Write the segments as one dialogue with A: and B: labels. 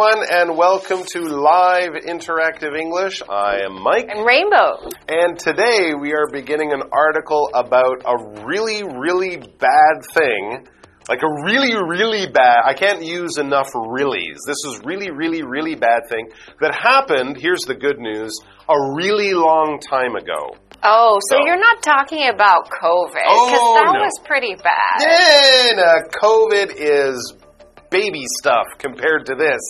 A: everyone, and welcome to Live Interactive English. I am Mike.
B: And Rainbow.
A: And today we are beginning an article about a really, really bad thing. Like a really, really bad, I can't use enough reallys. This is really, really, really bad thing that happened, here's the good news, a really long time ago.
B: Oh, so,
A: So-
B: you're not talking about COVID because
A: Oh,
B: that
A: no.
B: was pretty bad.
A: And uh, COVID is baby stuff compared to this.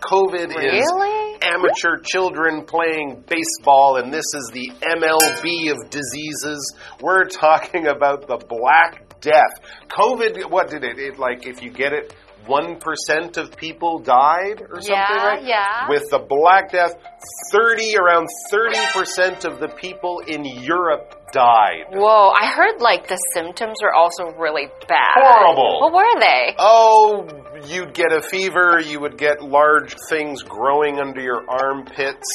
A: COVID is
B: Really?
A: amateur children playing baseball, and this is the MLB of diseases. We're talking about the Black Death. COVID, what did it, it like, if you get it, 1% of people died or something,
B: Yeah,
A: right?
B: yeah.
A: With the Black Death, 30, around 30% of the people in Europe died.
B: Whoa, I heard like the symptoms were also really bad.
A: Horrible.
B: What were they?
A: Oh, you'd get a fever, you would get large things growing under your armpits.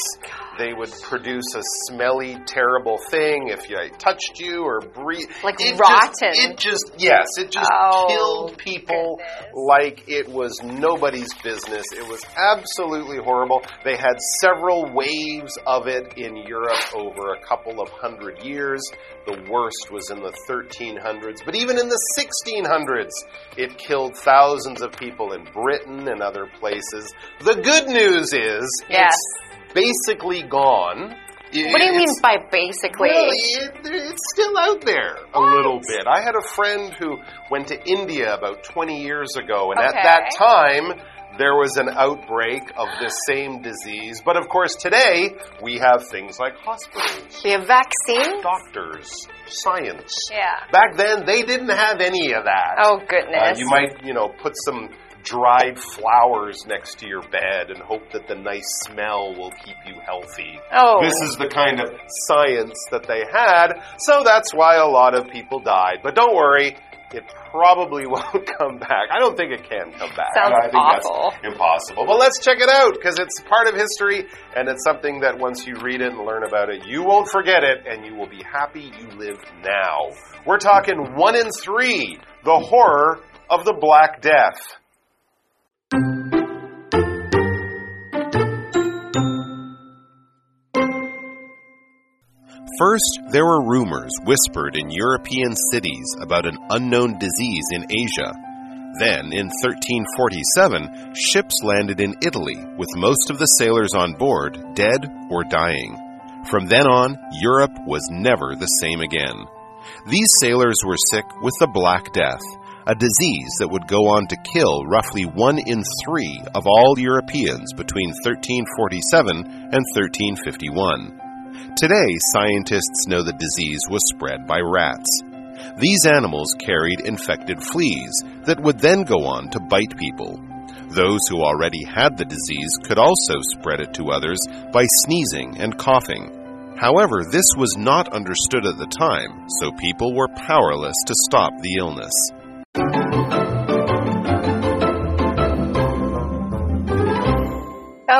A: They would produce a smelly, terrible thing if I touched you or breathed.
B: Like
A: it
B: rotten.
A: Just, it just, yes, it just
B: Oh,
A: killed people
B: goodness.
A: like it was nobody's business. It was absolutely horrible. They had several waves of it in Europe over a couple of hundred years. The worst was in the 1300s, but even in the 1600s, it killed thousands of people in Britain and other places. The good news is
B: Yes.
A: it's basically gone.
B: What do you mean by basically?
A: well, it, it's still out there a little bit. I had a friend who went to India about 20 years ago, and at that time, there was an outbreak of this same disease. But of course, today, we have things like hospitals,
B: we have vaccines,
A: doctors, science.
B: Yeah.
A: Back then, they didn't have any of that.
B: Oh
A: Uh,
B: goodness.
A: you might, you know, put some dried flowers next to your bed and hope that the nice smell will keep you healthy.
B: Oh.
A: This is the kind of science that they had, so that's why a lot of people died. But don't worry, it probably won't come back. I don't think it can come back.
B: Sounds
A: I think
B: awful.
A: that's impossible. But let's check it out because it's part of history and it's something that once you read it and learn about it, you won't forget it and you will be happy you live now. We're talking one in three the horror of the Black Death. First, there were rumors whispered in European cities about an unknown disease in Asia. Then, in 1347, ships landed in Italy with most of the sailors on board dead or dying. From then on, Europe was never the same again. These sailors were sick with the Black Death, a disease that would go on to kill roughly one in three of all Europeans between 1347 and 1351. Today, scientists know the disease was spread by rats. These animals carried infected fleas that would then go on to bite people. Those who already had the disease could also spread it to others by sneezing and coughing. However, this was not understood at the time, so people were powerless to stop the illness.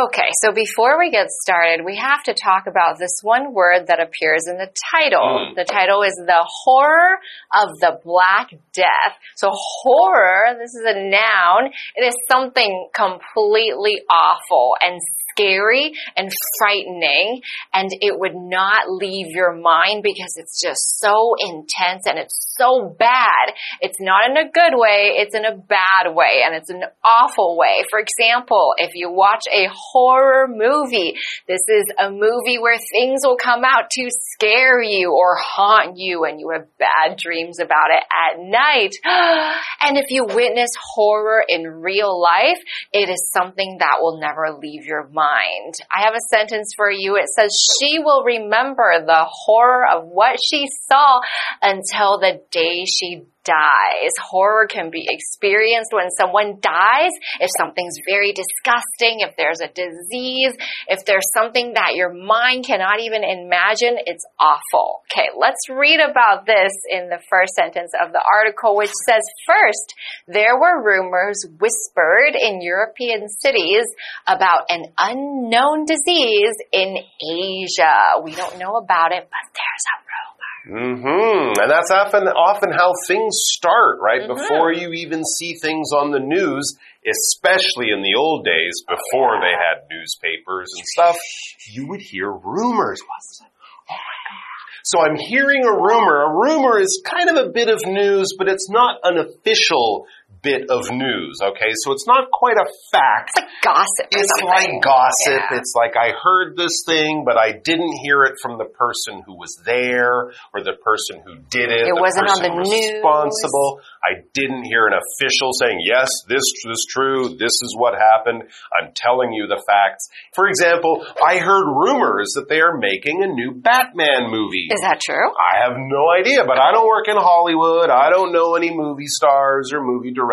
B: Okay, so before we get started, we have to talk about this one word that appears in the title.
A: Mm.
B: The title is The Horror of the Black Death. So horror, this is a noun. It is something completely awful and scary and frightening and it would not leave your mind because it's just so intense and it's so bad. It's not in a good way, it's in a bad way and it's an awful way. For example, if you watch a horror movie, this is a movie where things will come out to scare you or haunt you and you have bad dreams about it at night. and if you witness horror in real life, it is something that will never leave your mind. I have a sentence for you. It says, she will remember the horror of what she saw until the day she dies. Horror can be experienced when someone dies, if something's very disgusting, if there's a disease, if there's something that your mind cannot even imagine, it's awful. Okay, let's read about this in the first sentence of the article, which says, First, there were rumors whispered in European cities about an unknown disease in Asia. We don't know about it, but there's a rumor.
A: hmm And that's often often how things start, right? Before you even see things on the news, especially in the old days, before they had newspapers and stuff, you would hear rumors. Oh my God. So I'm hearing a rumor. A rumor is kind of a bit of news, but it's not an official bit of news, okay? So it's not quite a fact.
B: It's like gossip.
A: It's
B: something.
A: like gossip.
B: Yeah.
A: It's like I heard this thing, but I didn't hear it from the person who was there or the person who did it.
B: It wasn't on the news.
A: responsible. I didn't hear an official saying, yes, this is true. This is what happened. I'm telling you the facts. For example, I heard rumors that they are making a new Batman movie.
B: Is that true?
A: I have no idea, but I don't work in Hollywood. I don't know any movie stars or movie directors.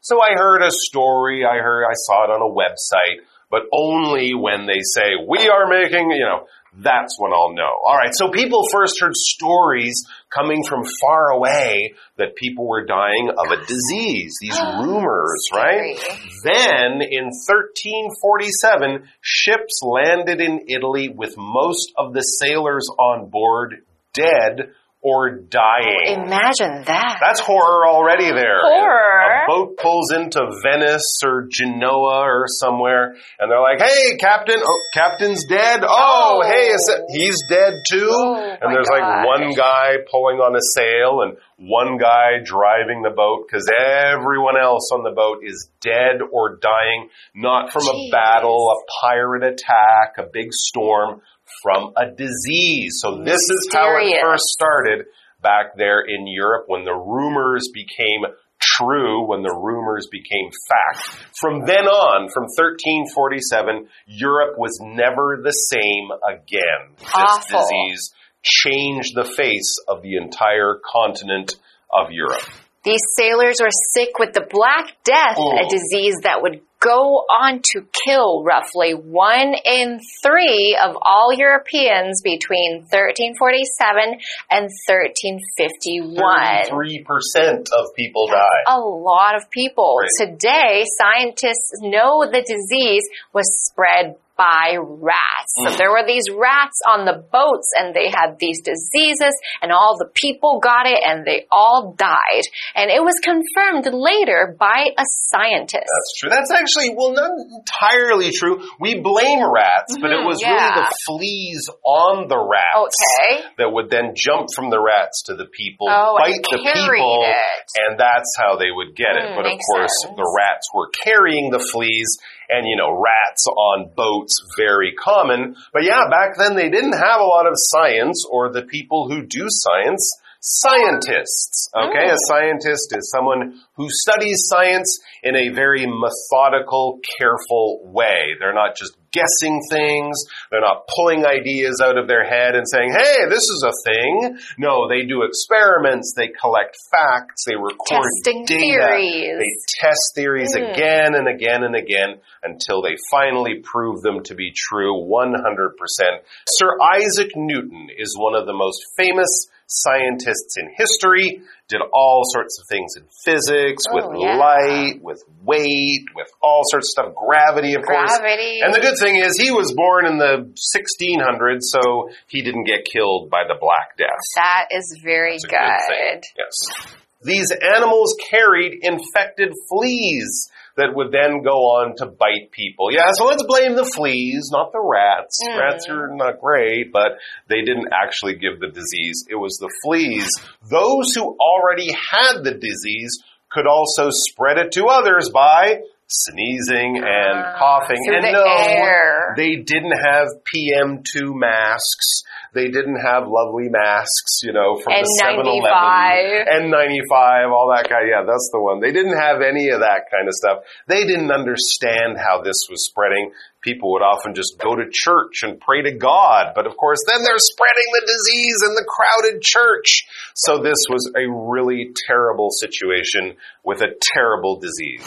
A: So I heard a story. I heard, I saw it on a website, but only when they say, we are making, you know, that's when I'll know. Alright, so people first heard stories coming from far away that people were dying of a disease. These rumors, right? Then in 1347, ships landed in Italy with most of the sailors on board dead or dying.
B: Oh, imagine that.
A: That's horror already there.
B: Horror.
A: A boat pulls into Venice or Genoa or somewhere, and they're like, "Hey, captain! Oh, captain's dead. Oh,
B: Oh.
A: hey, he's dead too."
B: Oh,
A: and there's like one guy pulling on a sail and one guy driving the boat because everyone else on the boat is dead or dying, not from a battle, a pirate attack, a big storm, from a disease. So this is how it first started back there in Europe when the rumors became true, when the rumors became fact. From then on, from 1347, Europe was never the same again. This
B: Awful.
A: disease changed the face of the entire continent of Europe.
B: These sailors were sick with the Black Death, a disease that would go on to kill roughly one in three of all Europeans between 1347 and 1351.
A: 33% of people died.
B: A lot of people.
A: Right.
B: Today, scientists know the disease was spread by rats.
A: Mm.
B: So there were these rats on the boats and they had these diseases and all the people got it and they all died. And it was confirmed later by a scientist.
A: That's true. That's actually, well, not entirely true. We blame rats, but it
B: Mhm,
A: was really the fleas on the rats
B: Okay.
A: that would then jump from the rats to the people,
B: Oh,
A: bite the people,
B: it.
A: and that's how they would get it.
B: Hmm,
A: but of course,
B: sense.
A: the rats were carrying the fleas, and you know, rats on boats, very common. But yeah, back then they didn't have a lot of science, or the people who do science, scientists. Okay,
B: Hmm.
A: a scientist is someone who studies science in a very methodical, careful way. They're not just guessing things. They're not pulling ideas out of their head and saying, hey, this is a thing. No, they do experiments. They collect facts. They record
B: Testing
A: data.
B: theories.
A: They test theories
B: Hmm.
A: again and again and again until they finally prove them to be true 100%. Sir Isaac Newton is one of the most famous scientists in history, did all sorts of things in physics,
B: Oh,
A: with
B: yeah.
A: light, with weight, with all sorts of stuff, gravity, of course.
B: Gravity.
A: And the good thing is he was born in the 1600s, so he didn't get killed by the Black Death.
B: that is very
A: good
B: good.
A: Yes. These animals carried infected fleas that would then go on to bite people. Yeah, so let's blame the fleas, not the rats.
B: Mm.
A: Rats are not great, but they didn't actually give the disease. It was the fleas. Those who already had the disease could also spread it to others by sneezing and
B: Ah,
A: coughing. and
B: the
A: no,
B: air.
A: they didn't have PM2 masks. They didn't have lovely masks, you know, from the 7-Eleven.
B: N95.
A: N95, all that kind. Yeah, that's the one. They didn't have any of that kind of stuff. They didn't understand how this was spreading. People would often just go to church and pray to God, but of course, then they're spreading the disease in the crowded church. So this was a really terrible situation with a terrible disease.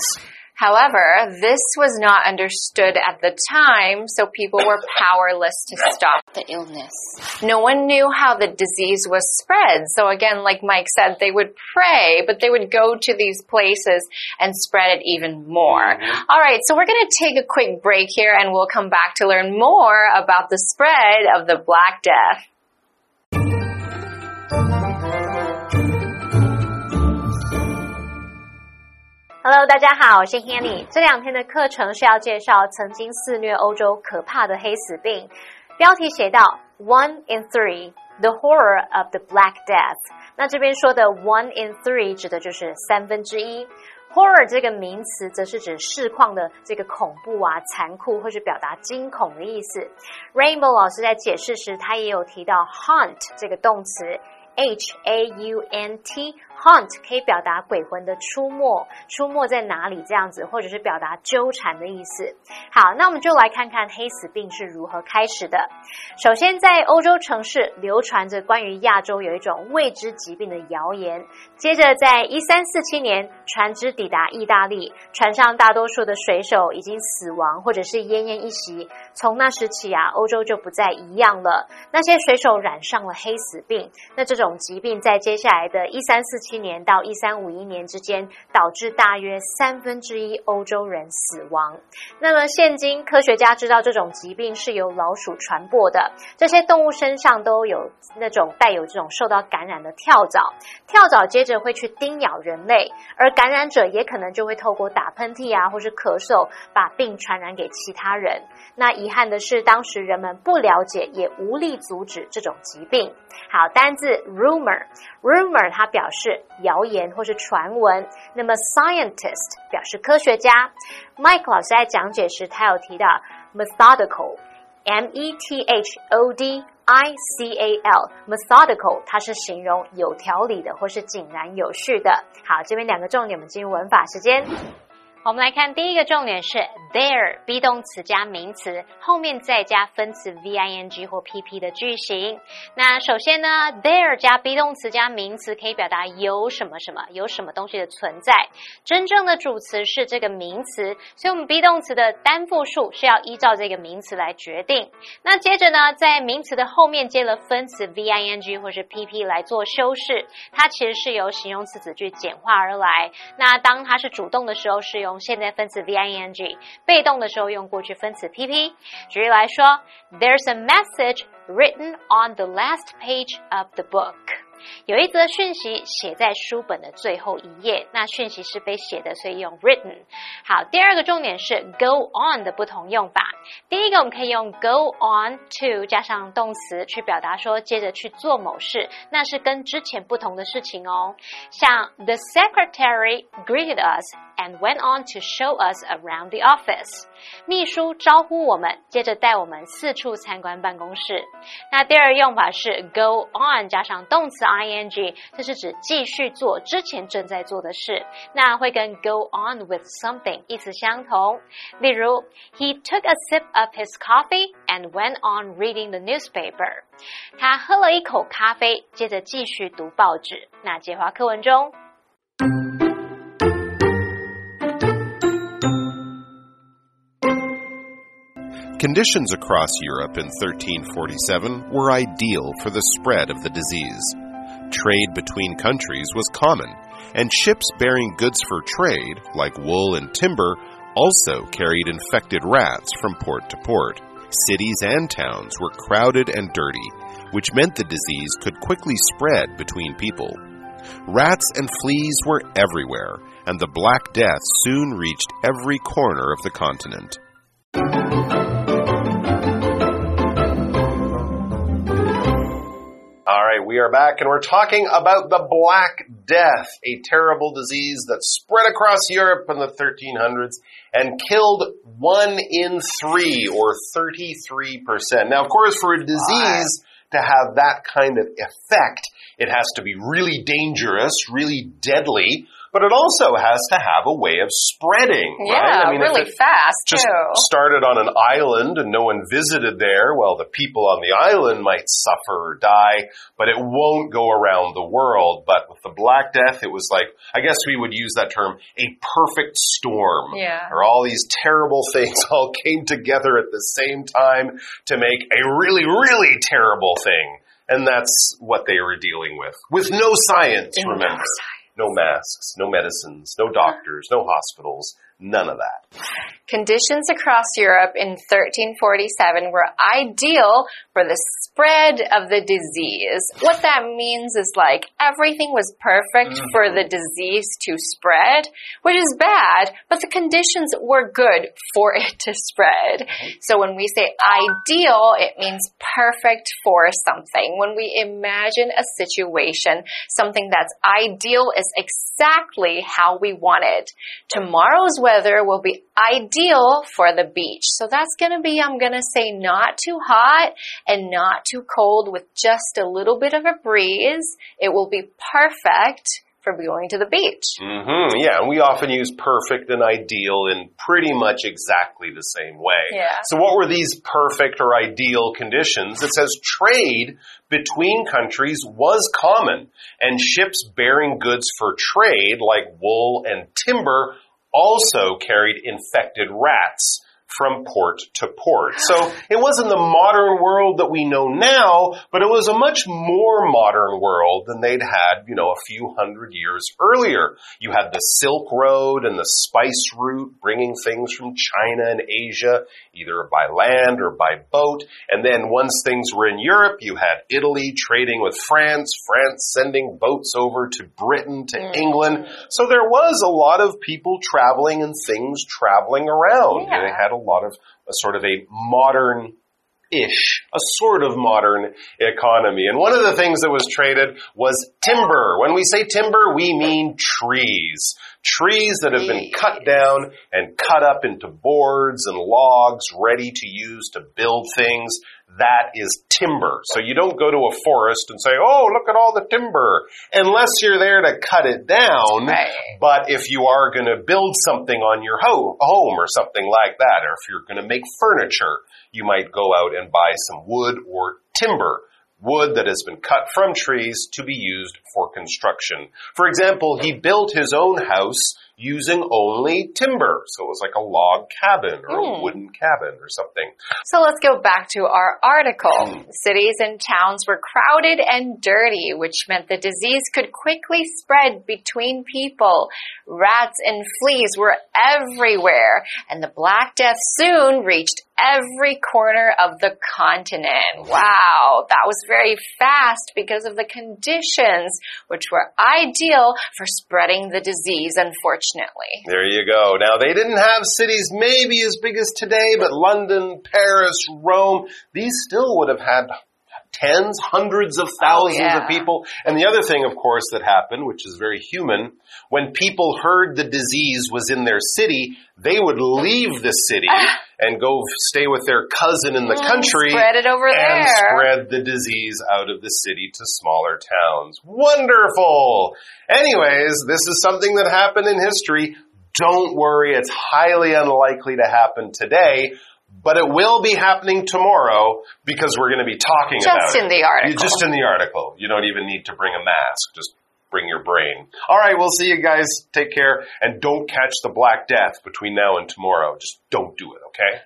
B: However, this was not understood at the time, so people were powerless to stop the illness. No one knew how the disease was spread. So again, like Mike said, they would pray, but they would go to these places and spread it even more. Mm-hmm. All right, so we're going to take a quick break here and we'll come back to learn more about the spread of the Black Death.
C: Hello，大家好，我是 Hanny。这两天的课程是要介绍曾经肆虐欧洲可怕的黑死病。标题写到 One in three, the horror of the Black Death。那这边说的 One in three 指的就是三分之一。Horror 这个名词则是指事况的这个恐怖啊、残酷，或是表达惊恐的意思。Rainbow 老师在解释时，他也有提到 “hunt” 这个动词，H A U N T。Haunt 可以表达鬼魂的出没，出没在哪里这样子，或者是表达纠缠的意思。好，那我们就来看看黑死病是如何开始的。首先，在欧洲城市流传着关于亚洲有一种未知疾病的谣言。接着，在一三四七年，船只抵达意大利，船上大多数的水手已经死亡或者是奄奄一息。从那时起啊，欧洲就不再一样了。那些水手染上了黑死病，那这种种疾病在接下来的一三四七。年到一三五一年之间，导致大约三分之一欧洲人死亡。那么，现今科学家知道这种疾病是由老鼠传播的。这些动物身上都有那种带有这种受到感染的跳蚤，跳蚤接着会去叮咬人类，而感染者也可能就会透过打喷嚏啊，或是咳嗽，把病传染给其他人。那遗憾的是，当时人们不了解，也无力阻止这种疾病。好，单字 rumor，rumor 它表示。谣言或是传闻，那么 scientist 表示科学家。Mike 老师在讲解时，他有提到 methodical，m e t h o d i c a l，methodical 它是形容有条理的或是井然有序的。好，这边两个重点，我们进入文法时间。我们来看第一个重点是 there be 动词加名词后面再加分词 v i n g 或 p p 的句型。那首先呢，there 加 be 动词加名词可以表达有什么什么，有什么东西的存在。真正的主词是这个名词，所以我们 be 动词的单复数是要依照这个名词来决定。那接着呢，在名词的后面接了分词 v i n g 或是 p p 来做修饰，它其实是由形容词子句简化而来。那当它是主动的时候，是由用现在分词 v i n g，被动的时候用过去分词 p p。举例来说，There's a message written on the last page of the book。有一则讯息写在书本的最后一页，那讯息是被写的，所以用 written。好，第二个重点是 go on 的不同用法。第一个我们可以用 go on to 加上动词去表达说接着去做某事，那是跟之前不同的事情哦。像 The secretary greeted us and went on to show us around the office。秘书招呼我们，接着带我们四处参观办公室。那第二用法是 go on 加上动词啊 ing，这是指继续做之前正在做的事，那会跟 go on with something 意思相同。例如，He took a sip of his coffee and went on reading the newspaper。他喝了一口咖啡，接着继续读报纸。那节华课文中。
A: Conditions across Europe in 1347 were ideal for the spread of the disease. Trade between countries was common, and ships bearing goods for trade, like wool and timber, also carried infected rats from port to port. Cities and towns were crowded and dirty, which meant the disease could quickly spread between people. Rats and fleas were everywhere, and the Black Death soon reached every corner of the continent. Right, we are back and we're talking about the Black Death, a terrible disease that spread across Europe in the 1300s and killed one in three, or 33%. Now, of course, for a disease to have that kind of effect, it has to be really dangerous, really deadly but it also has to have a way of spreading.
B: Yeah,
A: right?
B: I mean, really fast.
A: Just
B: too.
A: started on an island and no one visited there. Well, the people on the island might suffer or die, but it won't go around the world. But with the Black Death, it was like I guess we would use that term a perfect storm.
B: Yeah.
A: Or all these terrible things all came together at the same time to make a really, really terrible thing. And that's what they were dealing with. With no science, remember. No masks, no medicines, no doctors, no hospitals, None of that.
B: Conditions across Europe in 1347 were ideal for the spread of the disease. What that means is like everything was perfect
A: Mm-hmm.
B: for the disease to spread, which is bad, but the conditions were good for it to spread. So when we say ideal, it means perfect for something. When we imagine a situation, something that's ideal is exactly how we want it. Tomorrow's weather will be ideal for the beach. So that's gonna be, I'm gonna say not too hot and not too cold with just a little bit of a breeze. It will be perfect for going to the beach.
A: Mm -hmm, Yeah, and we often use perfect and ideal in pretty much exactly the same way.
B: Yeah.
A: So what were these perfect or ideal conditions? It says trade between countries was common, and ships bearing goods for trade, like wool and timber, also carried infected rats from port to port. So it wasn't the modern world that we know now, but it was a much more modern world than they'd had, you know, a few hundred years earlier. You had the Silk Road and the spice route bringing things from China and Asia, either by land or by boat. And then once things were in Europe, you had Italy trading with France, France sending boats over to Britain, to mm. England. So there was a lot of people traveling and things traveling around.
B: Yeah.
A: They had a lot of a sort of a modern ish, a sort of modern economy. And one of the things that was traded was timber. When we say timber, we mean trees. Trees that have been cut down and cut up into boards and logs ready to use to build things. That is timber. So you don't go to a forest and say, oh, look at all the timber, unless you're there to cut it down.
B: Right.
A: But if you are going to build something on your ho- home or something like that, or if you're going to make furniture, you might go out and buy some wood or timber. Wood that has been cut from trees to be used for construction. For example, he built his own house using only timber. So it was like a log cabin or a hmm. wooden cabin or something.
B: So let's go back to our article. Hmm. Cities and towns were crowded and dirty, which meant the disease could quickly spread between people. Rats and fleas were everywhere, and the Black Death soon reached every corner of the continent. Wow, that was very fast because of the conditions, which were ideal for spreading the disease, unfortunately.
A: There you go. Now, they didn't have cities maybe as big as today, but London, Paris, Rome, these still would have had tens, hundreds of oh, thousands
B: yeah.
A: of people. And the other thing, of course, that happened, which is very human, when people heard the disease was in their city, they would leave the city ah. and go stay with their cousin in the mm, country.
B: spread it over
A: and
B: there.
A: spread the disease out of the city to smaller towns. Wonderful! Anyways, this is something that happened in history. Don't worry, it's highly unlikely to happen today, but it will be happening tomorrow because we're going to be talking about it.
B: Just in the article.
A: Just in the article. You don't even need to bring a mask. Just bring your brain. All right, we'll see you guys. Take care and don't catch the Black Death between now and tomorrow. Just don't do it, okay?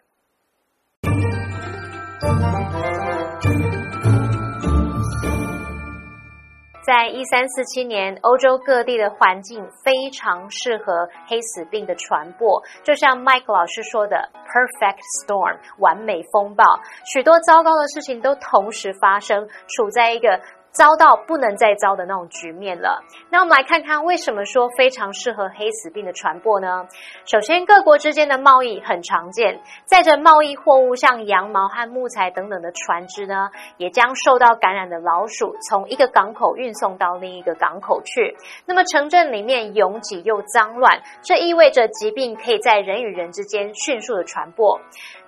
C: 在一三四七年，欧洲各地的环境非常适合黑死病的传播，就像 Mike 老师说的 “perfect storm” 完美风暴，许多糟糕的事情都同时发生，处在一个糟到不能再糟的那种局面了。那我们来看看为什么说非常适合黑死病的传播呢？首先，各国之间的贸易很常见，载着贸易货物像羊毛和木材等等的船只呢，也将受到感染的老鼠从一个港口运送到另一个港口去。那么城镇里面拥挤又脏乱，这意味着疾病可以在人与人之间迅速的传播。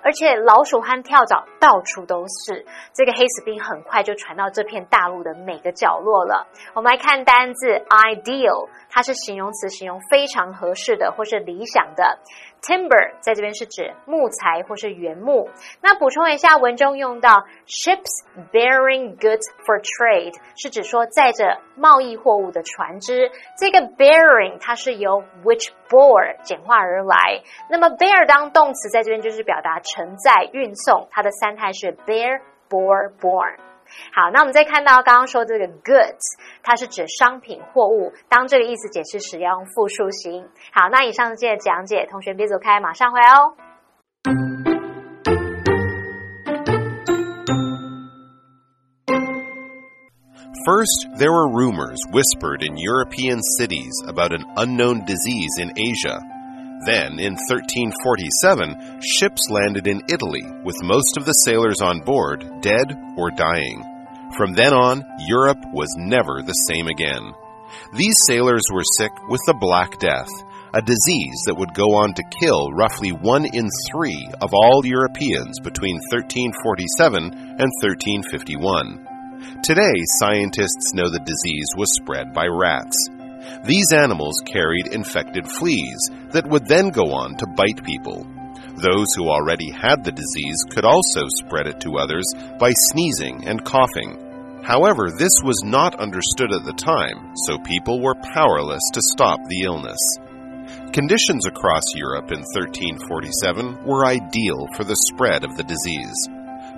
C: 而且老鼠和跳蚤到处都是，这个黑死病很快就传到这片大陆的每个角落了。我们来看单字 ideal，它是形容词，形容非常合适的或是理想的。Timber 在这边是指木材或是原木。那补充一下，文中用到 ships bearing goods for trade，是指说载着贸易货物的船只。这个 bearing 它是由 which bore 简化而来。那么 bear 当动词在这边就是表达承载、运送，它的三态是 bear、born borne。好，那我们再看到刚刚说这个 goods，它是指商品货物。当这个意思解释时，要用复数形。好，那以上这讲解，同学别走开，马上回来哦。
D: First, there were rumors whispered in European cities about an unknown disease in Asia. Then, in 1347, ships landed in Italy with most of the sailors on board dead or dying. From then on, Europe was never the same again. These sailors were sick with the Black Death, a disease that would go on to kill roughly one in three of all Europeans between 1347 and 1351. Today, scientists know the disease was spread by rats. These animals carried infected fleas that would then go on to bite people. Those who already had the disease could also spread it to others by sneezing and coughing. However, this was not understood at the time, so people were powerless to stop the illness. Conditions across Europe in 1347 were ideal for the spread of the disease.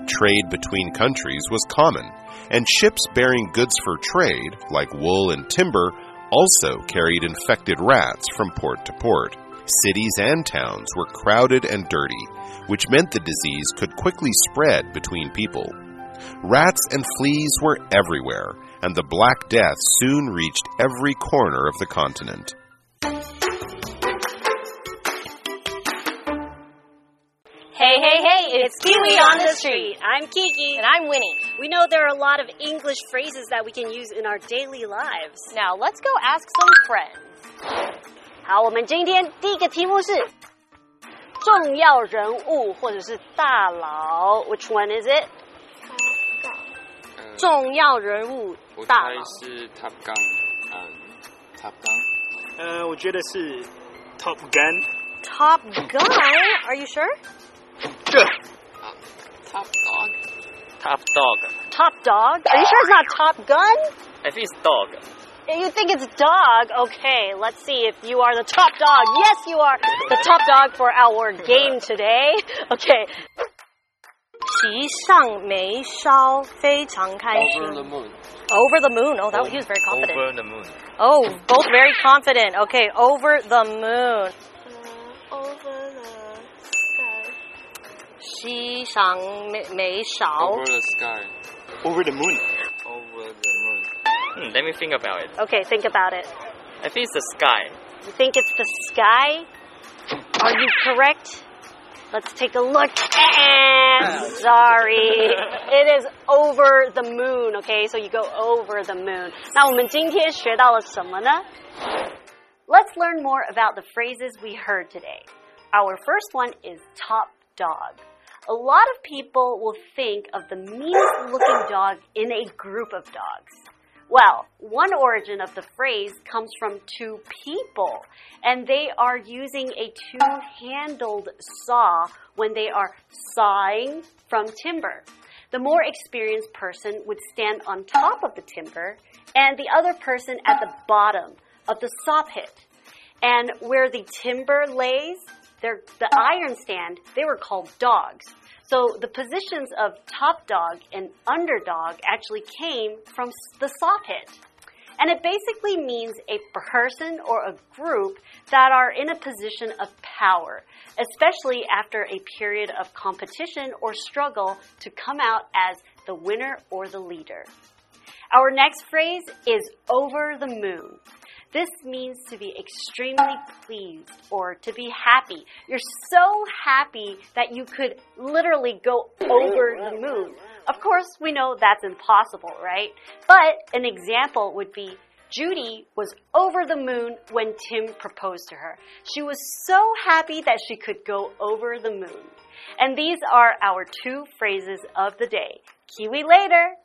D: Trade between countries was common, and ships bearing goods for trade, like wool and timber, also carried infected rats from port to port. Cities and towns were crowded and dirty, which meant the disease could quickly spread between people. Rats and fleas were everywhere, and the Black Death soon reached every corner of the continent.
E: it's Kiwi on the street. I'm Kiki.
F: And I'm Winnie.
E: We know there are a lot of English phrases that we can use in our daily lives.
F: Now let's go ask some friends.
E: 好，我们今天第一个题目是重要人物或者是大佬。Which one is it？重要人物
G: 我
E: 大佬。
G: 猜是 Top Gun，嗯，Top Gun，
H: 呃，我觉得是 Top Gun。
E: Top Gun? Are you sure?
G: Top Dog，
H: Top Dog。
E: Top Dog? Are you sure it's not Top Gun?
H: I think it's dog.
E: You think it's dog? Okay, let's see if you are the top dog. Yes, you are the top dog for our game today. Okay. 骑上眉梢，非常开心。
G: Over the Moon，
E: Over the moon. Oh, that he was very confident.
H: Over the moon.
E: Oh, both very confident. Okay, over the moon. 骑上眉眉梢
G: Over。the Sky，
H: Over the moon.
G: Over the Moon，
H: Hmm, let me think about it.
E: Okay, think about it.
H: I think it's the sky.
E: You think it's the sky? Are you correct? Let's take a look. And sorry, it is over the moon. Okay, so you go over the moon. 那我们今天学到了什么呢? Let's learn more about the phrases we heard today. Our first one is top dog. A lot of people will think of the meanest looking dog in a group of dogs. Well, one origin of the phrase comes from two people, and they are using a two handled saw when they are sawing from timber. The more experienced person would stand on top of the timber, and the other person at the bottom of the saw pit. And where the timber lays, the iron stand, they were called dogs. So the positions of top dog and underdog actually came from the saw pit. And it basically means a person or a group that are in a position of power, especially after a period of competition or struggle to come out as the winner or the leader. Our next phrase is over the moon. This means to be extremely pleased or to be happy. You're so happy that you could literally go over the moon. Of course, we know that's impossible, right? But an example would be Judy was over the moon when Tim proposed to her. She was so happy that she could go over the moon. And these are our two phrases of the day. Kiwi later!